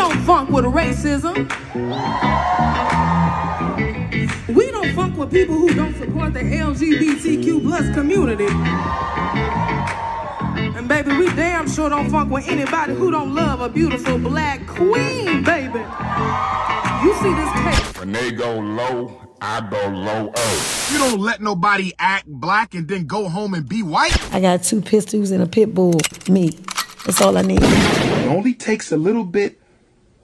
don't funk with racism. We don't funk with people who don't support the LGBTQ plus community. And baby, we damn sure don't funk with anybody who don't love a beautiful black queen, baby. You see this case. When they go low, I go low. You don't let nobody act black and then go home and be white. I got two pistols and a pit bull. Me. That's all I need. It only takes a little bit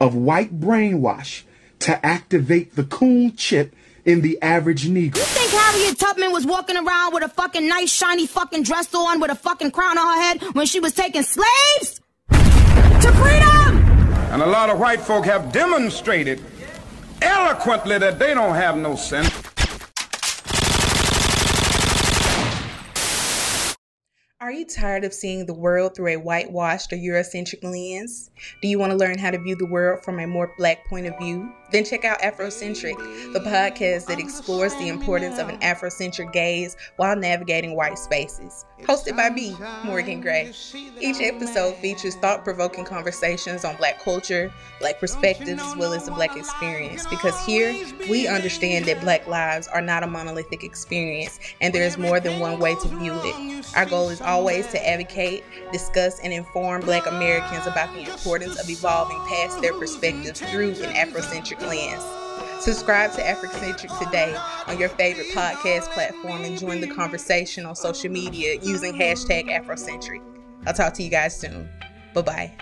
of white brainwash to activate the coon chip in the average Negro. You think Harriet Tubman was walking around with a fucking nice shiny fucking dress on with a fucking crown on her head when she was taking slaves? To freedom! And a lot of white folk have demonstrated eloquently that they don't have no sense. Are you tired of seeing the world through a whitewashed or Eurocentric lens? Do you want to learn how to view the world from a more black point of view? Then check out Afrocentric, the podcast that explores the importance of an Afrocentric gaze while navigating white spaces. Hosted by me, Morgan Gray. Each episode features thought provoking conversations on black culture, black perspectives, as well as the black experience. Because here, we understand that black lives are not a monolithic experience and there is more than one way to view it. Our goal is always to advocate, discuss, and inform black Americans about the importance of evolving past their perspectives through an Afrocentric lens. Subscribe to Afrocentric today on your favorite podcast platform and join the conversation on social media using hashtag Afrocentric. I'll talk to you guys soon. Bye bye.